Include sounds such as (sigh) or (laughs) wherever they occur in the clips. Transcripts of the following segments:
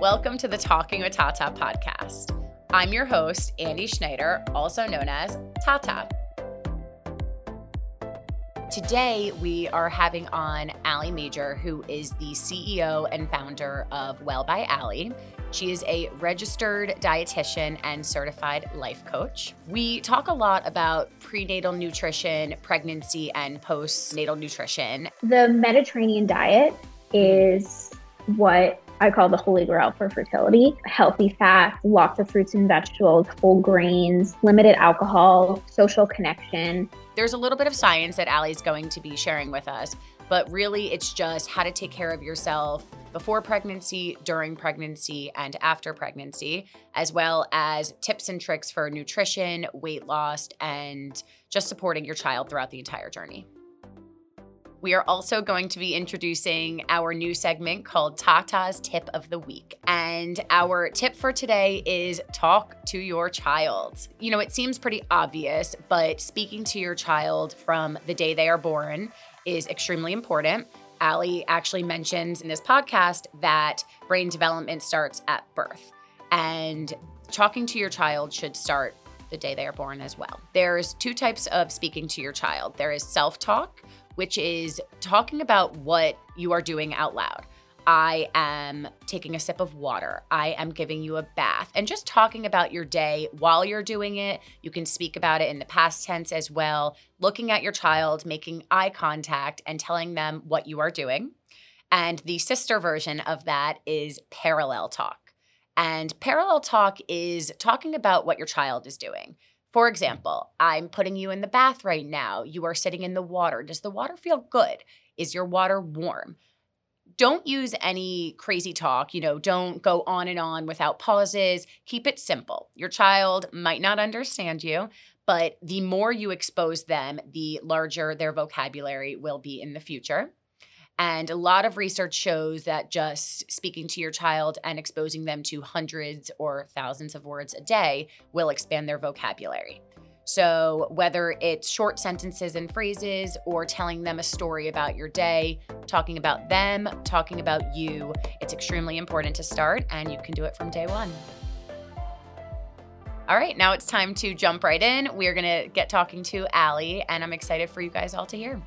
Welcome to the Talking with Tata podcast. I'm your host, Andy Schneider, also known as Tata. Today, we are having on Alli Magier, who is the CEO and founder of Well by Alli. She is a registered dietitian and certified life coach. We talk a lot about prenatal nutrition, pregnancy, and postnatal nutrition. The Mediterranean diet is what I call the holy grail for fertility. Healthy fats, lots of fruits and vegetables, whole grains, limited alcohol, social connection. There's a little bit of science that Alli's going to be sharing with us, but really it's just how to take care of yourself before pregnancy, during pregnancy, and after pregnancy, as well as tips and tricks for nutrition, weight loss, and just supporting your child throughout the entire journey. We are also going to be introducing our new segment called Tata's Tip of the Week. And our tip for today is talk to your child. You know, it seems pretty obvious, but speaking to your child from the day they are born is extremely important. Alli actually mentions in this podcast that brain development starts at birth. And talking to your child should start the day they are born as well. There's two types of speaking to your child there is self talk, which is talking about what you are doing out loud. I am taking a sip of water. I am giving you a bath. And just talking about your day while you're doing it. You can speak about it in the past tense as well. Looking at your child, making eye contact, and telling them what you are doing. And the sister version of that is parallel talk. And parallel talk is talking about what your child is doing. For example, I'm putting you in the bath right now. You are sitting in the water. Does the water feel good? Is your water warm? Don't use any crazy talk. You know, don't go on and on without pauses. Keep it simple. Your child might not understand you, but the more you expose them, the larger their vocabulary will be in the future. And a lot of research shows that just speaking to your child and exposing them to hundreds or thousands of words a day will expand their vocabulary. So, whether it's short sentences and phrases or telling them a story about your day, talking about them, talking about you, it's extremely important to start and you can do it from day one. All right, now it's time to jump right in. We're going to get talking to Alli, and I'm excited for you guys all to hear.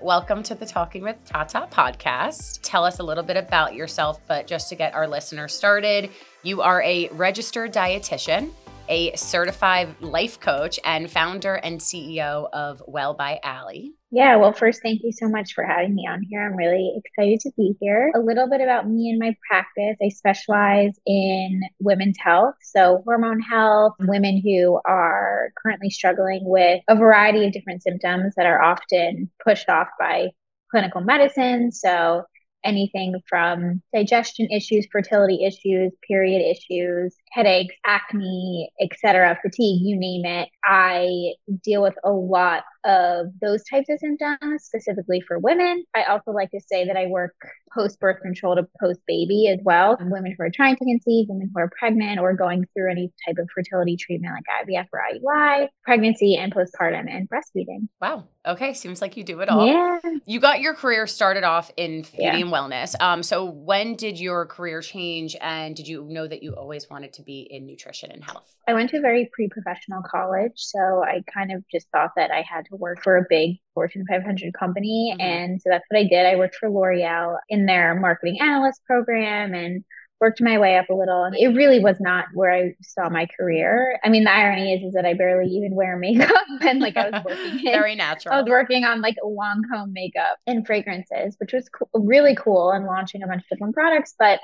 Welcome to the Talking with Tata podcast. Tell us a little bit about yourself, but just to get our listeners started, you are a registered dietitian, a certified life coach, and founder and CEO of Well by Alli. Yeah, well, first, thank you so much for having me on here. I'm really excited to be here. A little bit about me and my practice. I specialize in women's health, so hormone health, mm-hmm. women who are currently struggling with a variety of different symptoms that are often pushed off by clinical medicine. So, anything from digestion issues, fertility issues, period issues, headaches, acne, etc., fatigue, you name it. I deal with a lot of those types of symptoms specifically for women. I also like to say that I work post birth control to post baby as well. Women who are trying to conceive, women who are pregnant or going through any type of fertility treatment like IVF or IUI, pregnancy and postpartum and breastfeeding. Wow. Okay. Seems like you do it all. Yeah. You got your career started off in beauty yeah. and wellness. Um, so when did your career change and did you know that you always wanted to be in nutrition and health? I went to a very pre professional college. So I kind of just thought that I had to work for a big Fortune 500 company. Mm-hmm. And so that's what I did. I worked for L'Oreal in their marketing analyst program and worked my way up a little. And it really was not where I saw my career. I mean, the irony is, is that I barely even wear makeup (laughs) and like I was working (laughs) very natural. I was working on like Lancome makeup and fragrances, which was really cool and launching a bunch of different products. But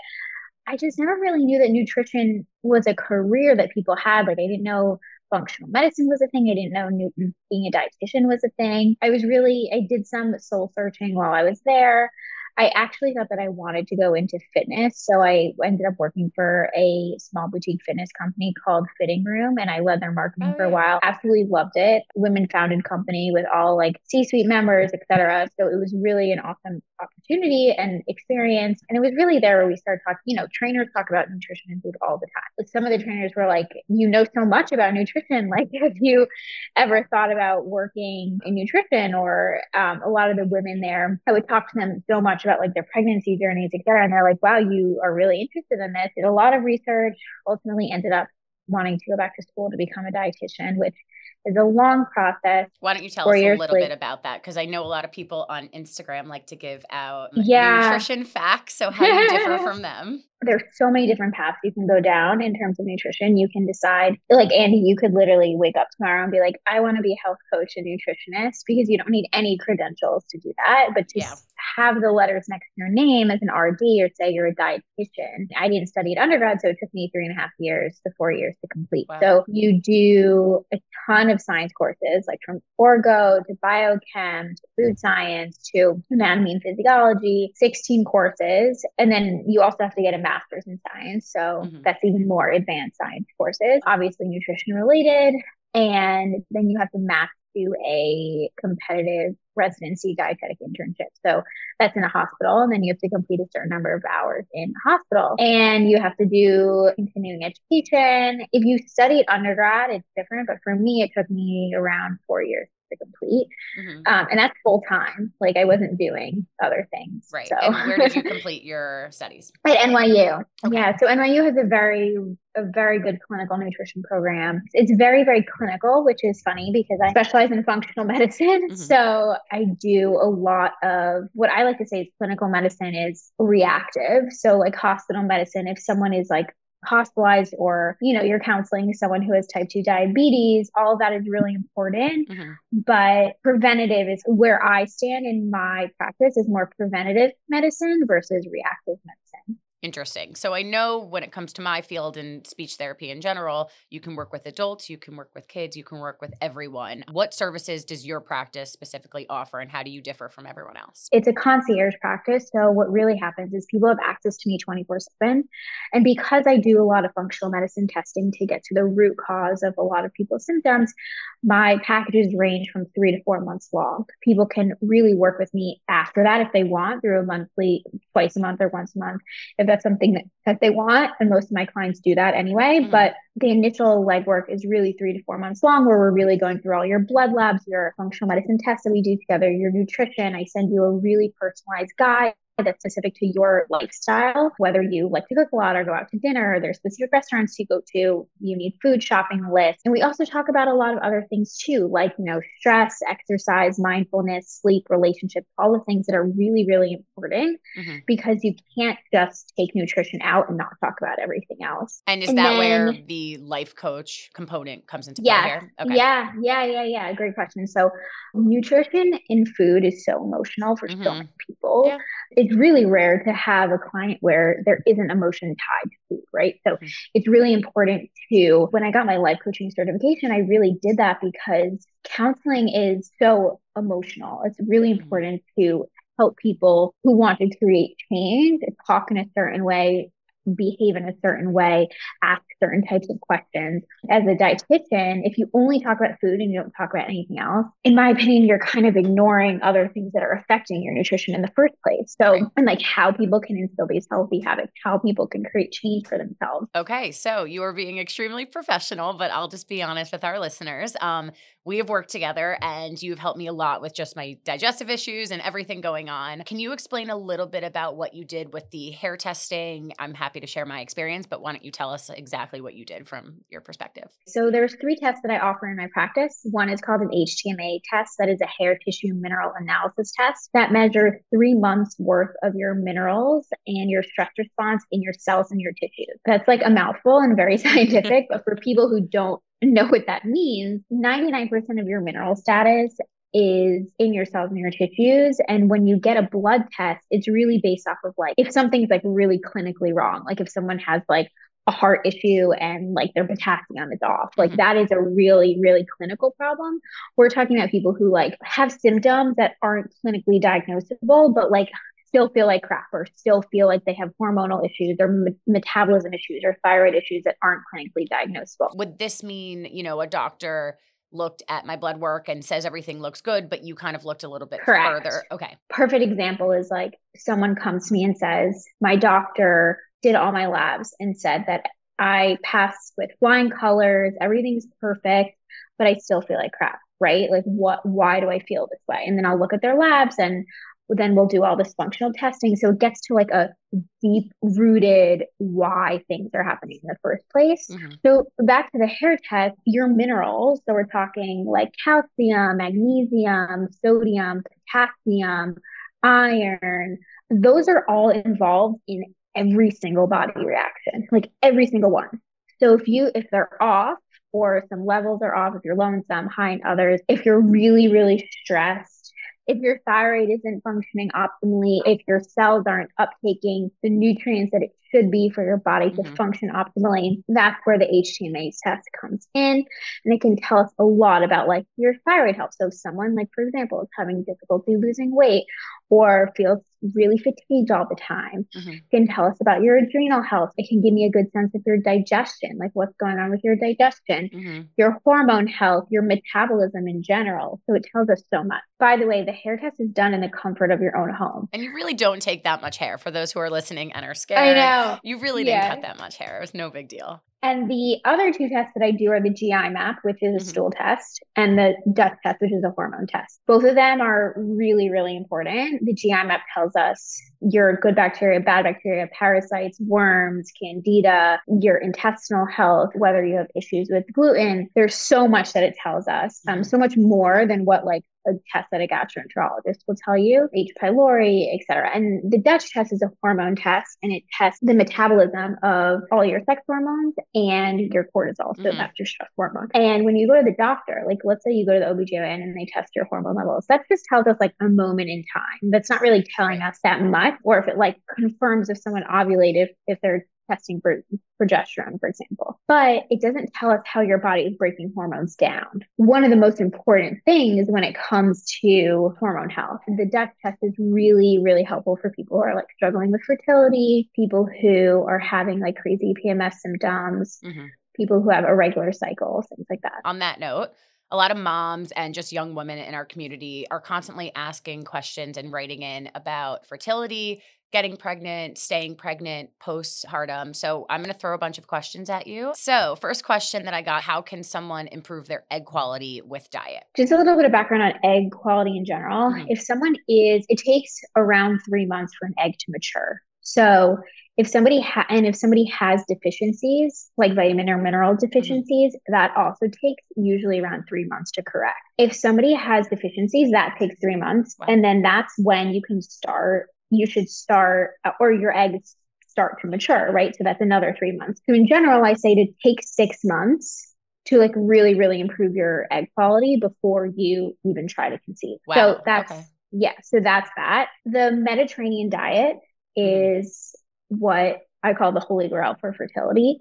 I just never really knew that nutrition was a career that people had. Like I didn't know functional medicine was a thing. I didn't know Newton being a dietitian was a thing. I was really, I did some soul searching while I was there. I actually thought that I wanted to go into fitness. So I ended up working for a small boutique fitness company called Fhitting Room and I led their marketing oh, for a while. Absolutely loved it. Women founded company with all like C-suite members, etc. So it was really an awesome opportunity and experience. And it was really there where we started talking, you know, trainers talk about nutrition and food all the time. But some of the trainers were like, you know so much about nutrition. (laughs) Like, have you ever thought about working in nutrition? Or um, a lot of the women there, I would talk to them so much much about like their pregnancy journeys, etc. And they're like, wow, you are really interested in this. Did a lot of research, ultimately ended up wanting to go back to school to become a dietitian, which is a long process. Why don't you tell us a little bit about that? Because I know a lot of people on Instagram like to give out yeah. nutrition facts. So how do you differ from them? (laughs) there's so many different paths you can go down in terms of nutrition. You can decide, like Andy, you could literally wake up tomorrow and be like, I want to be a health coach and nutritionist because you don't need any credentials to do that. But to yeah. Have the letters next to your name as an RD or say you're a dietitian, I didn't study at undergrad, so it took me three and a half years to four years to complete. Wow. So you do a ton of science courses, like from orgo to biochem to food science to anatomy and physiology, 16 courses. And then you also have to get a master's in science. So mm-hmm. that's even more advanced science courses, obviously nutrition related. And then you have to map to a competitive residency dietetic internship. So that's in a hospital. And then you have to complete a certain number of hours in the hospital. And you have to do continuing education. If you studied undergrad, it's different. But for me, it took me around four years to complete. Mm-hmm. Um, and that's full time. Like I wasn't doing other things. Right. So. And where did you (laughs) complete your studies? At NYU. Okay. Yeah. So NYU has a very, a very good clinical nutrition program. It's very, very clinical, which is funny because I specialize in functional (laughs) medicine. Mm-hmm. So I do a lot of what I like to say is clinical medicine is reactive. So like hospital medicine, if someone is like hospitalized or you know you're counseling someone who has type 2 diabetes all of that is really important mm-hmm. but preventative is where i stand in my practice is more preventative medicine versus reactive medicine Interesting. So I know when it comes to my field and speech therapy in general, you can work with adults, you can work with kids, you can work with everyone. What services does your practice specifically offer and how do you differ from everyone else? It's a concierge practice. So what really happens is people have access to me 24 7. And because I do a lot of functional medicine testing to get to the root cause of a lot of people's symptoms, my packages range from three to four months long. People can really work with me after that if they want through a monthly, twice a month or once a month. If that's something that, that they want. And most of my clients do that anyway. Mm-hmm. But the initial legwork is really three to four months long, where we're really going through all your blood labs, your functional medicine tests that we do together, your nutrition. I send you a really personalized guide that's specific to your lifestyle, whether you like to cook a lot or go out to dinner, or there's specific restaurants you go to, you need food shopping lists. And we also talk about a lot of other things too, like, you know, stress, exercise, mindfulness, sleep, relationships, all the things that are really, really important mm-hmm. because you can't just take nutrition out and not talk about everything else. And is and that then, where the life coach component comes into yeah, play here? Okay. Yeah, yeah, yeah, yeah. Great question. So nutrition in food is so emotional for mm-hmm. so many people. Yeah it's really rare to have a client where there isn't emotion tied to food, right? So mm-hmm. it's really important to, when I got my life coaching certification, I really did that because counseling is so emotional. It's really mm-hmm. important to help people who want to create change, talk in a certain way, behave in a certain way, ask certain types of questions. As a dietitian, if you only talk about food and you don't talk about anything else, in my opinion, you're kind of ignoring other things that are affecting your nutrition in the first place. So, right. and like how people can instill these healthy habits, how people can create change for themselves. Okay. So you are being extremely professional, but I'll just be honest with our listeners. Um, we have worked together and you've helped me a lot with just my digestive issues and everything going on. Can you explain a little bit about what you did with the hair testing? I'm happy to share my experience, but why don't you tell us exactly what you did from your perspective? So there's three tests that I offer in my practice. One is called an HTMA test that is a hair tissue mineral analysis test that measures 3 months worth of your minerals and your stress response in your cells and your tissues. That's like a mouthful and very (laughs) scientific, but for people who don't know what that means, 99% of your mineral status is in your cells and your tissues. And when you get a blood test, it's really based off of like if something's like really clinically wrong, like if someone has like a heart issue and like their potassium is off. Like mm-hmm. that is a really, really clinical problem. We're talking about people who like have symptoms that aren't clinically diagnosable, but like still feel like crap or still feel like they have hormonal issues or me- metabolism issues or thyroid issues that aren't clinically diagnosable. Would this mean, you know, a doctor looked at my blood work and says everything looks good, but you kind of looked a little bit Correct. further? Okay. Perfect example is like someone comes to me and says, My doctor did all my labs and said that I passed with flying colors, everything's perfect, but I still feel like crap right? Like what why do I feel this way? And then I'll look at their labs and then we'll do all this functional testing. So it gets to like a deep rooted why things are happening in the first place. Mm-hmm. So back to the hair test, your minerals. So we're talking like calcium, magnesium, sodium, potassium, iron. Those are all involved in every single body reaction, like every single one. So if you if they're off or some levels are off, if you're low in some, high in others, if you're really really stressed if your thyroid isn't functioning optimally, if your cells aren't uptaking the nutrients that it should be for your body to mm-hmm. function optimally, that's where the HTMA test comes in. And it can tell us a lot about like your thyroid health. So, if someone, like, for example, is having difficulty losing weight or feels really fatigued all the time. Mm-hmm. can tell us about your adrenal health. It can give me a good sense of your digestion, like what's going on with your digestion, mm-hmm. your hormone health, your metabolism in general. So it tells us so much. By the way, the hair test is done in the comfort of your own home. And you really don't take that much hair for those who are listening and are scared. I know. You really yeah. didn't cut that much hair. It was no big deal. And the other two tests that I do are the GI map, which is a mm-hmm. stool test, and the Dutch test, which is a hormone test. Both of them are really, really important. The GI map tells us your good bacteria, bad bacteria, parasites, worms, candida, your intestinal health, whether you have issues with gluten. There's so much that it tells us, um, mm-hmm. so much more than what like a test that a gastroenterologist will tell you, H. pylori, et cetera. And the Dutch test is a hormone test and it tests the metabolism of all your sex hormones and your cortisol. So mm-hmm. that's your stress hormone. And when you go to the doctor, like let's say you go to the OBGYN and they test your hormone levels, that just tells us like a moment in time. That's not really telling us that much, or if it like confirms if someone ovulated, if they're testing for progesterone, for example. But it doesn't tell us how your body is breaking hormones down. One of the most important things when it comes to hormone health, the Dutch test is really, really helpful for people who are like struggling with fertility, people who are having like crazy PMS symptoms, mm-hmm. people who have irregular cycles, things like that. On that note, a lot of moms and just young women in our community are constantly asking questions and writing in about fertility, getting pregnant, staying pregnant postpartum. So I'm going to throw a bunch of questions at you. So, first question that I got How can someone improve their egg quality with diet? Just a little bit of background on egg quality in general. Mm-hmm. If someone is, it takes around three months for an egg to mature. So, if somebody ha- and if somebody has deficiencies like vitamin or mineral mm-hmm. deficiencies mm-hmm. that also takes usually around three months to correct if somebody has deficiencies that takes three months wow. and then that's when you can start you should start, uh, or your eggs start to mature, right? So that's another three months. So in general, I say to take six months to like really, really improve your egg quality before you even try to conceive. Wow. So that's, okay. yeah, so that's that. The Mediterranean diet mm-hmm. is what I call the holy grail for fertility.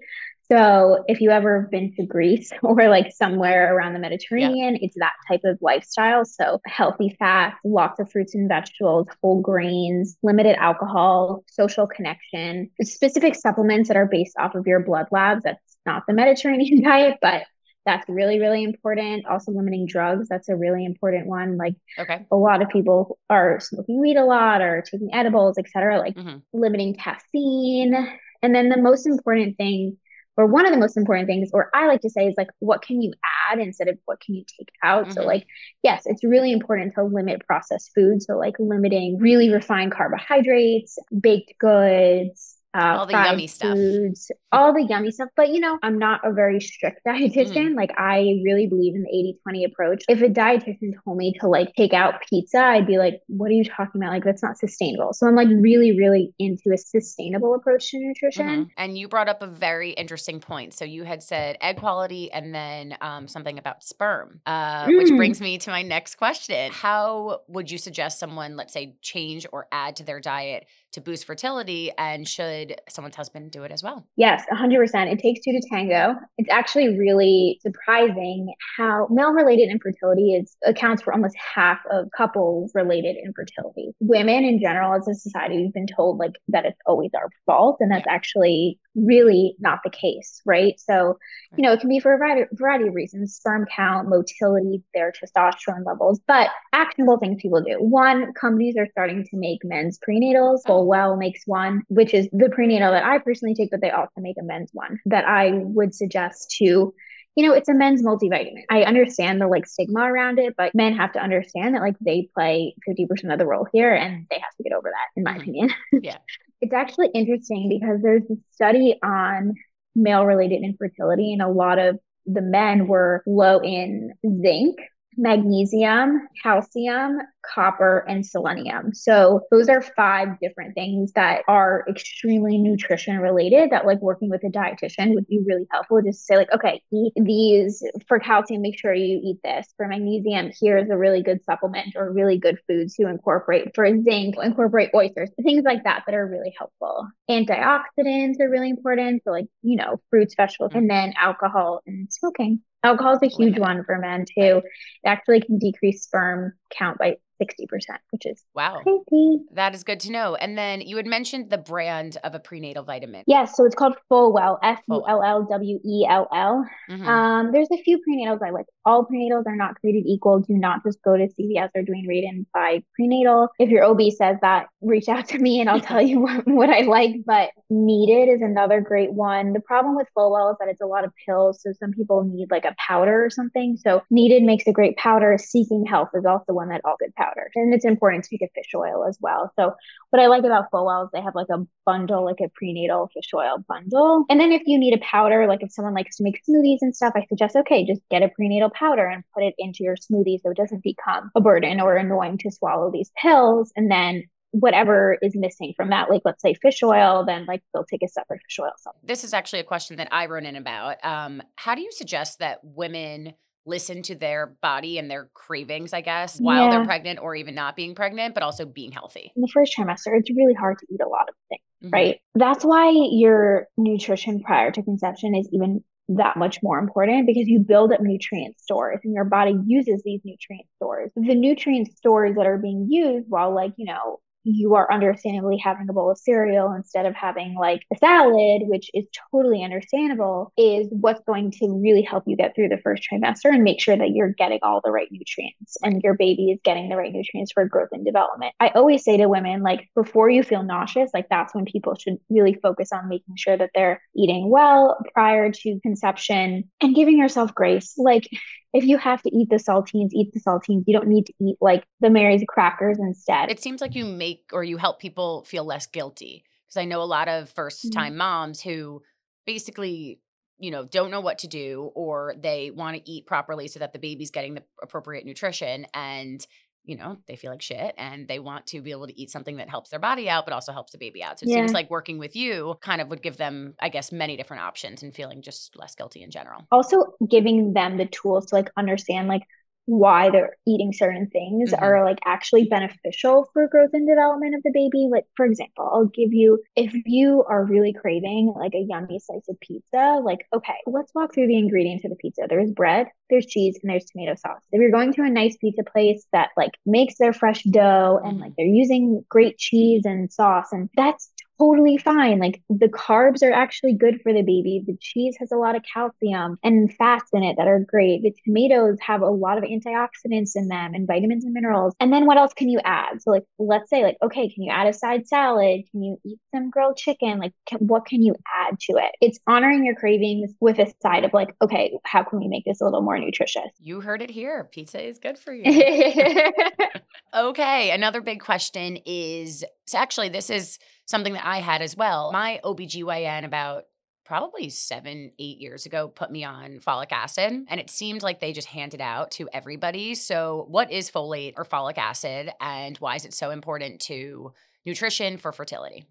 So if you ever been to Greece (laughs) or like somewhere around the Mediterranean, yeah. it's that type of lifestyle. So healthy fats, lots of fruits and vegetables, whole grains, limited alcohol, social connection, specific supplements that are based off of your blood labs. That's not the Mediterranean (laughs) diet, but that's really really important also limiting drugs that's a really important one like okay a lot of people are smoking weed a lot or taking edibles etc like mm-hmm. limiting caffeine and then the most important thing or one of the most important things, or I like to say, is like, what can you add instead of what can you take out? Mm-hmm. So, like, yes, it's really important to limit processed food. So, like, limiting really refined carbohydrates, baked goods, uh, all the yummy foods, stuff, all the yummy stuff. But you know, I'm not a very strict (laughs) dietitian. Mm. Like I really believe in the 80 20 approach. If a dietitian told me to like take out pizza, I'd be like, what are you talking about? Like that's not sustainable. So I'm like really, really into a sustainable approach to nutrition. Mm-hmm. And you brought up a very interesting point. So you had said egg quality and then um, something about sperm, uh, mm. which brings me to my next question. How would you suggest someone, let's say, change or add to their diet to boost fertility? And should someone's husband do it as well? Yes, 100%. It takes two to tango. It's actually really surprising how male related infertility is accounts for almost half of couple related infertility. Women in general, as a society, we've been told like that it's always our fault. And that's actually really not the case, right? So, you know, it can be for a variety, variety of reasons sperm count, motility, their testosterone levels, but actionable things people do. One, companies are starting to make men's prenatals. Well makes one, which is the prenatal that I personally take, but they also make a men's one that I would suggest to you know, it's a men's multivitamin. I understand the like stigma around it, but men have to understand that like they play 50% of the role here and they have to get over that, in my mm-hmm. opinion. (laughs) Yeah. it's actually interesting because there's a study on male related infertility, and a lot of the men were low in zinc magnesium, calcium, copper, and selenium. So those are five different things that are extremely nutrition related that like working with a dietitian would be really helpful. Just say like, okay, eat these for calcium, make sure you eat this. For magnesium, here's a really good supplement or really good food to incorporate. For zinc, incorporate oysters, things like that that are really helpful. Antioxidants are really important. So like, you know, fruits, vegetables, mm-hmm. and then alcohol and smoking. Alcohol is a huge one for men too. It actually can decrease sperm count by 60%, which is wow. Crazy. That is good to know. And then you had mentioned the brand of a prenatal vitamin. Yes. So it's called Fullwell, F U L L W E L L. Mm-hmm. Um, there's a few prenatals I like. All prenatals are not created equal. Do not just go to CVS or Duane Reade and buy prenatal. If your OB says that, reach out to me and I'll (laughs) tell you what, what I like. But Needed is another great one. The problem with Fullwell is that it's a lot of pills. So some people need like a powder or something. So Needed makes a great powder. Seeking Health is also one that all good powder And it's important to get fish oil as well. So what I like about Fullwell is they have like a bundle, like a prenatal fish oil bundle. And then if you need a powder, like if someone likes to make smoothies and stuff, I suggest, okay, just get a prenatal powder and put it into your smoothie so it doesn't become a burden or annoying to swallow these pills. And then whatever is missing from that, like let's say fish oil, then like they'll take a separate fish oil. Supplement. This is actually a question that I wrote in about. Um, how do you suggest that women listen to their body and their cravings, I guess, while yeah. they're pregnant or even not being pregnant, but also being healthy. In the first trimester, it's really hard to eat a lot of things, mm-hmm. right? That's why your nutrition prior to conception is even that much more important because you build up nutrient stores and your body uses these nutrient stores. The nutrient stores that are being used while like, you know, you are understandably having a bowl of cereal instead of having like a salad, which is totally understandable, is what's going to really help you get through the first trimester and make sure that you're getting all the right nutrients and your baby is getting the right nutrients for growth and development. I always say to women, like, before you feel nauseous, like, that's when people should really focus on making sure that they're eating well prior to conception and giving yourself grace. Like, if you have to eat the saltines, eat the saltines. You don't need to eat like the Mary's crackers instead. It seems like you make or you help people feel less guilty. Because I know a lot of first time mm-hmm. moms who basically, you know, don't know what to do or they want to eat properly so that the baby's getting the appropriate nutrition. And you know, they feel like shit and they want to be able to eat something that helps their body out, but also helps the baby out. So it yeah. seems like working with you kind of would give them, I guess, many different options and feeling just less guilty in general. Also giving them the tools to like understand like why they're eating certain things mm-hmm. are like actually beneficial for growth and development of the baby. Like, for example, I'll give you if you are really craving like a yummy slice of pizza, like, okay, let's walk through the ingredients of the pizza. There's bread, there's cheese, and there's tomato sauce. If you're going to a nice pizza place that like makes their fresh dough and like they're using great cheese and sauce, and that's totally fine. Like the carbs are actually good for the baby. The cheese has a lot of calcium and fats in it that are great. The tomatoes have a lot of antioxidants in them and vitamins and minerals. And then what else can you add? So like let's say like okay, can you add a side salad? Can you eat some grilled chicken? Like can, what can you add to it? It's honoring your cravings with a side of like okay, how can we make this a little more nutritious? You heard it here. Pizza is good for you. (laughs) okay, another big question is so actually this is something that I had as well. My OBGYN about probably seven, eight years ago put me on folic acid, and it seemed like they just handed out to everybody. So, what is folate or folic acid, and why is it so important to nutrition for fertility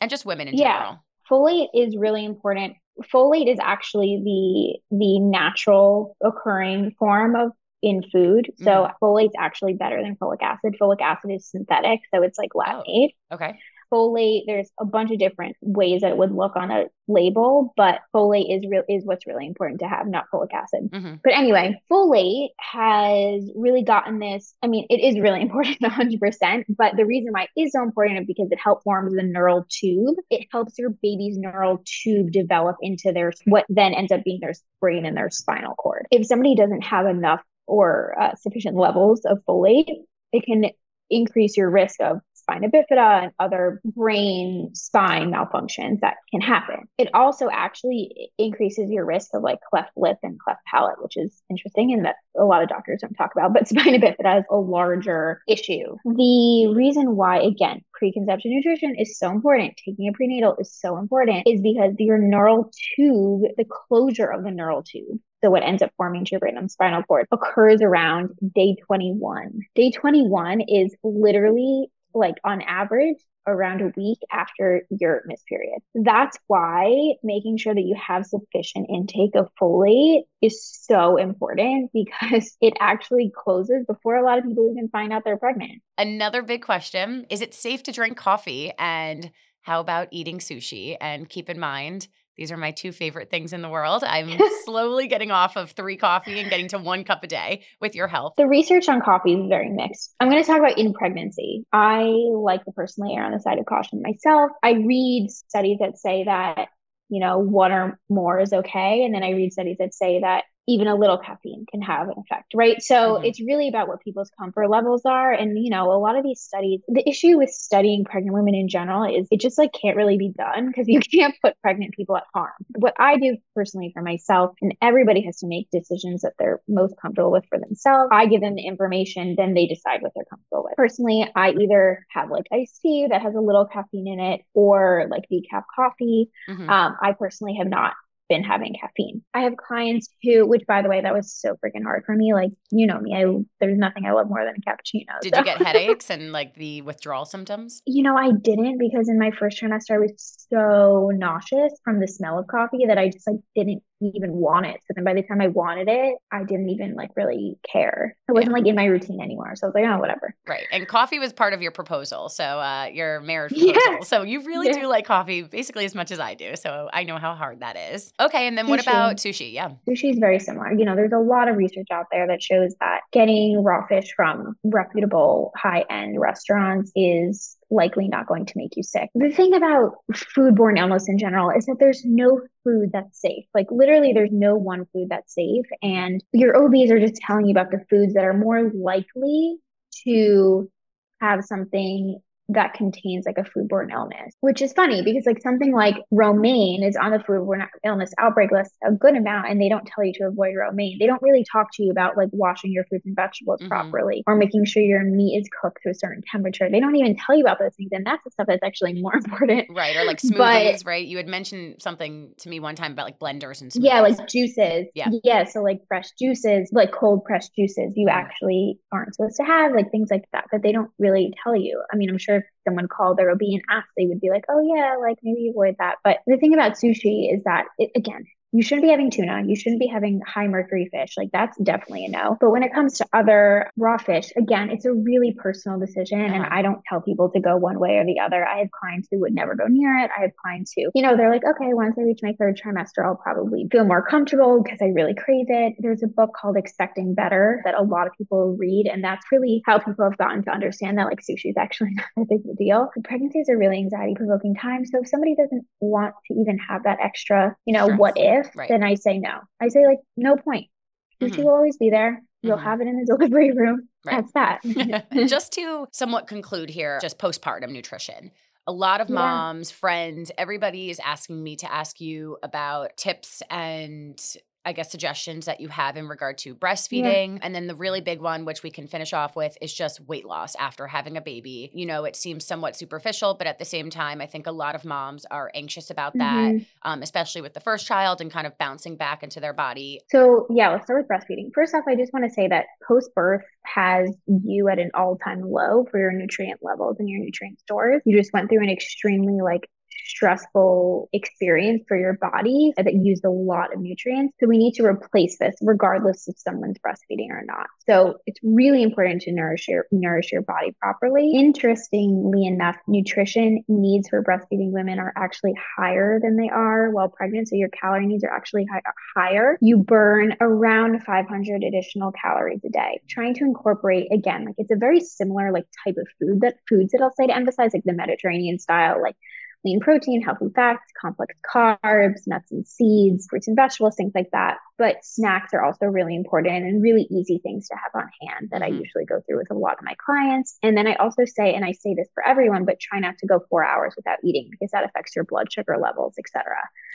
and just women in yeah. general? Folate is really important. Folate is actually the the natural occurring form of in food. So mm. folate's actually better than folic acid. Folic acid is synthetic, so it's like lab made. Oh, okay folate there's a bunch of different ways that it would look on a label but folate is real is what's really important to have not folic acid mm-hmm. but anyway folate has really gotten this i mean it is really (laughs) important 100% but the reason why it is so important is because it helps form the neural tube it helps your baby's neural tube develop into their what then ends up being their brain and their spinal cord if somebody doesn't have enough or uh, sufficient levels of folate it can increase your risk of spina bifida and other brain spine malfunctions that can happen. It also actually increases your risk of like cleft lip and cleft palate, which is interesting and that a lot of doctors don't talk about, but (laughs) spina bifida is a larger issue. The reason why, again, preconception nutrition is so important, taking a prenatal is so important, is because your neural tube, the closure of the neural tube, so what ends up forming and spinal cord occurs around day 21. Day 21 is literally like on average around a week after your missed period. That's why making sure that you have sufficient intake of folate is so important (laughs) because it actually closes before a lot of people even find out they're pregnant. Another big question is it safe to drink coffee? And how about eating sushi? And keep in mind, these are my two favorite things in the world. I'm (laughs) slowly getting off of three coffee and getting to one cup a day with your help. The research on coffee is very mixed. I'm going to talk about in pregnancy. I like to personally err on the side of caution myself. I read studies that say that, you know, one or more is okay. And then I read studies that say that even a little caffeine can have an effect, right? So mm-hmm. it's really about what people's comfort levels are. And, you know, a lot of these studies, the issue with studying pregnant women in general is it just like can't really be done because you (laughs) can't put pregnant people at harm. What I do personally for myself, and everybody has to make decisions that they're most comfortable with for themselves. I give them the information, then they decide what they're comfortable with. Personally, I either have like iced tea that has a little caffeine in it or like decaf coffee. Mm-hmm. Um, I personally have not been having caffeine. I have clients who, which by the way, that was so freaking hard for me. Like, you know me, I there's nothing I love more than a cappuccino. Did so. you get (laughs) headaches and like the withdrawal symptoms? You know, I didn't because in my first trimester I was so nauseous from the smell of coffee that I just like didn't even want it. So then by the time I wanted it, I didn't even like really care. It wasn't yeah. like in my routine anymore. So I was like, oh, whatever. Right. And coffee was part of your proposal. So uh, your marriage (laughs) proposal. Yeah. So you really yeah. do like coffee basically as much as I do. So I know how hard that is. Okay. And then sushi. what about sushi? Yeah. Sushi is very similar. You know, there's a lot of research out there that shows that getting raw fish from reputable high end restaurants is likely not going to make you sick. The thing about foodborne illness in general is that there's no food that's safe. Like literally there's no one food that's safe and your OBs are just telling you about the foods that are more likely to have something that contains like a foodborne illness, which is funny because like something like romaine is on the foodborne illness outbreak list a good amount, and they don't tell you to avoid romaine. They don't really talk to you about like washing your fruits and vegetables mm-hmm. properly or making sure your meat is cooked to a certain temperature. They don't even tell you about those things, and that's the stuff that's actually more (laughs) important. Right, or like smoothies, but, right? You had mentioned something to me one time about like blenders and smoothies. Yeah, like juices. Yeah, yeah. So like fresh juices, like cold pressed juices, you mm-hmm. actually aren't supposed to have like things like that that they don't really tell you. I mean, I'm sure if someone called their OB and asked, they would be like, oh, yeah, like maybe avoid that. But the thing about sushi is that, it, again, you shouldn't be having tuna. You shouldn't be having high mercury fish. Like that's definitely a no. But when it comes to other raw fish, again, it's a really personal decision. And uh-huh. I don't tell people to go one way or the other. I have clients who would never go near it. I have clients who, you know, they're like, okay, once I reach my third trimester, I'll probably feel more comfortable because I really crave it. There's a book called Expecting Better that a lot of people read. And that's really how people have gotten to understand that like sushi is actually (laughs) not a big deal. Pregnancies are really anxiety provoking times. So if somebody doesn't want to even have that extra, you know, what if, if, right. then I say no. I say like no point. Sushi mm-hmm. will always be there. You'll mm-hmm. have it in the (laughs) delivery room. Right. That's that. (laughs) (laughs) just to somewhat conclude here, just postpartum nutrition. A lot of moms, yeah. friends, everybody is asking me to ask you about tips and I guess, suggestions that you have in regard to breastfeeding. Yeah. And then the really big one, which we can finish off with, is just weight loss after having a baby. You know, it seems somewhat superficial, but at the same time, I think a lot of moms are anxious about that, mm-hmm. um, especially with the first child and kind of bouncing back into their body. So, yeah, let's start with breastfeeding. First off, I just want to say that post birth has you at an all time low for your nutrient levels and your nutrient stores. You just went through an extremely like stressful experience for your body that used a lot of nutrients. So we need to replace this regardless if someone's breastfeeding or not. So it's really important to nourish your nourish your body properly. Interestingly enough, nutrition needs for breastfeeding women are actually higher than they are while pregnant. So your calorie needs are actually high, higher. You burn around 500 additional calories a day. Trying to incorporate again, like it's a very similar like type of food that foods that I'll say to emphasize like the Mediterranean style, like lean protein, healthy fats, complex carbs, nuts and seeds, fruits and vegetables, things like that. But snacks are also really important and really easy things to have on hand that mm-hmm. I usually go through with a lot of my clients. And then I also say, and I say this for everyone, but try not to go four hours without eating because that affects your blood sugar levels, etc.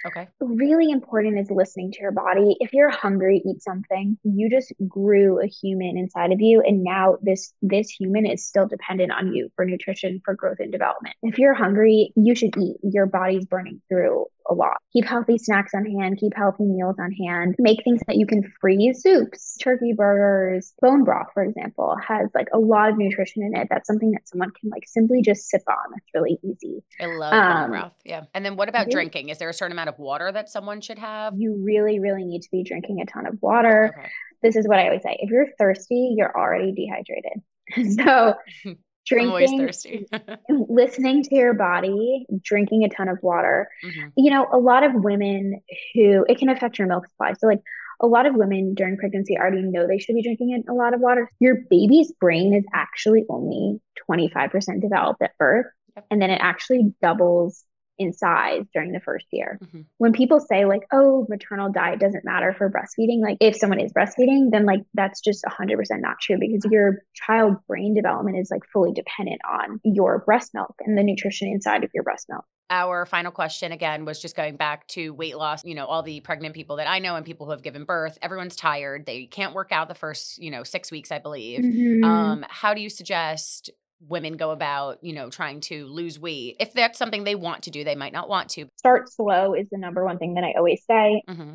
Okay. Really important is listening to your body. If you're hungry, eat something. You just grew a human inside of you, and now this this human is still dependent on you for nutrition, for growth and development. If you're hungry, you should eat. Your body's burning through a lot. Keep healthy snacks on hand, keep healthy meals on hand, make things that you can freeze. Soups, turkey burgers, bone broth, for example, has like a lot of nutrition in it. That's something that someone can like simply just sip on. That's really easy. I love um, bone broth. Yeah. And then what about drinking? Is there a certain amount of water that someone should have? You really, really need to be drinking a ton of water. Okay. This is what I always say. If you're thirsty, you're already dehydrated. (laughs) so (laughs) drinking, (laughs) listening to your body, drinking a ton of water. Mm-hmm. You know, a lot of women who it can affect your milk supply. So, like, a lot of women during pregnancy already know they should be drinking a lot of water. Your baby's brain is actually only 25% developed at birth. And then it actually doubles in size during the first year. Mm-hmm. When people say like, "Oh, maternal diet doesn't matter for breastfeeding," like if someone is breastfeeding, then like that's just 100% not true because your child brain development is like fully dependent on your breast milk and the nutrition inside of your breast milk. Our final question again was just going back to weight loss. You know, all the pregnant people that I know and people who have given birth, everyone's tired. They can't work out the first, you know, six weeks, I believe. Mm-hmm. Um, how do you suggest women go about, you know, trying to lose weight. If that's something they want to do, they might not want to. Start slow is the number one thing that I always say. Mm-hmm.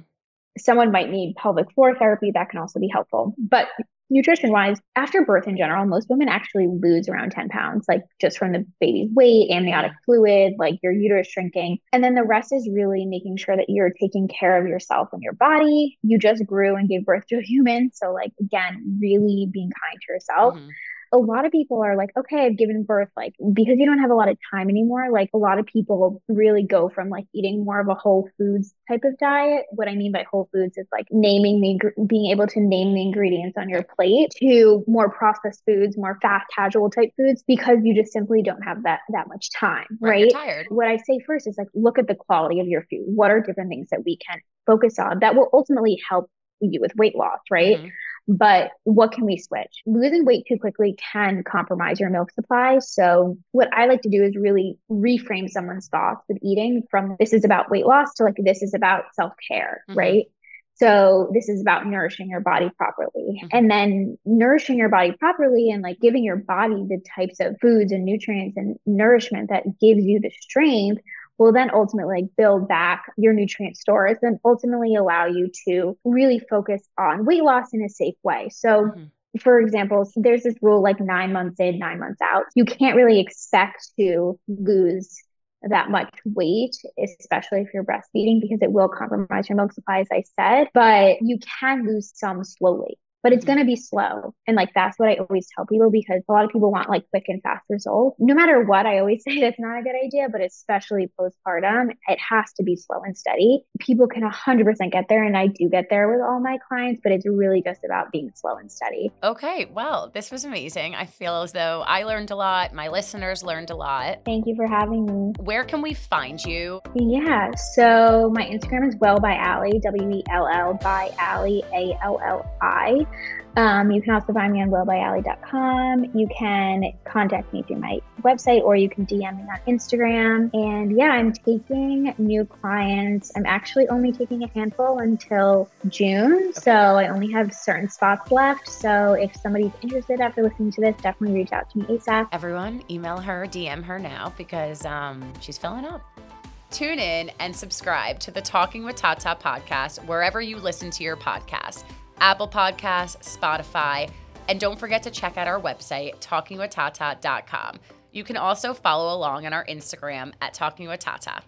Someone might need pelvic floor therapy, that can also be helpful. But nutrition wise, after birth in general, most women actually lose around 10 pounds, like just from the baby's weight, amniotic fluid, like your uterus shrinking. And then the rest is really making sure that you're taking care of yourself and your body. You just grew and gave birth to a (laughs) human. So, like, again, really being kind to yourself. Mm-hmm a lot of people are like, okay, I've given birth, like, because you don't have a lot of time anymore. Like, a lot of people really go from like eating more of a whole foods type of diet. What I mean by whole foods is like naming the, being able to name the ingredients on your plate to more processed foods, more fast casual type foods, because you just simply don't have that, that much time, right? right? What I say first is like, look at the quality of your food. What are different things that we can focus on that will ultimately help you with weight loss, right? Mm-hmm. But what can we switch? Losing weight too quickly can compromise your milk supply. So, what I like to do is really reframe someone's thoughts with eating from this is about weight loss to like this is about self care, mm-hmm. right? So this is about nourishing your body properly. Mm-hmm. And then nourishing your body properly and like giving your body the types of foods and nutrients and nourishment that gives you the strength will then ultimately like build back your nutrient stores and ultimately allow you to really focus on weight loss in a safe way. So mm-hmm for example, there's this rule like nine months in, nine months out. You can't really expect to lose that much weight, especially if you're breastfeeding, because it will compromise your milk supply, as I said, but you can lose some slowly but it's mm-hmm. going to be slow. And like, that's what I always tell people because a lot of people want like quick and fast results. No matter what, I always (laughs) say that's not a good idea, but especially postpartum, it has to be slow and steady. People can 100% get there. And I do get there with all my clients, but it's really just about being slow and steady. Okay. Well, this was amazing. I feel as though I learned a lot. My listeners learned a lot. Thank you for having me. Where can we find you? Yeah. So my Instagram is well by Alli, W E L L by Alli, A L L I. Um, you can also find me on wellbyalli.com. You can contact me through my website or you can DM me on Instagram. And yeah, I'm taking new clients. I'm actually only taking a handful until June. So I only have certain spots left. So if somebody's interested after listening to this, definitely reach out to me ASAP. Everyone, email her, DM her now because um, she's filling up. Tune in and subscribe to the Talking with Tata podcast wherever you listen to your podcast. Apple Podcasts, Spotify, and don't forget to check out our website, talkingwithtata.com. You can also follow along on our Instagram at Talking with Tata.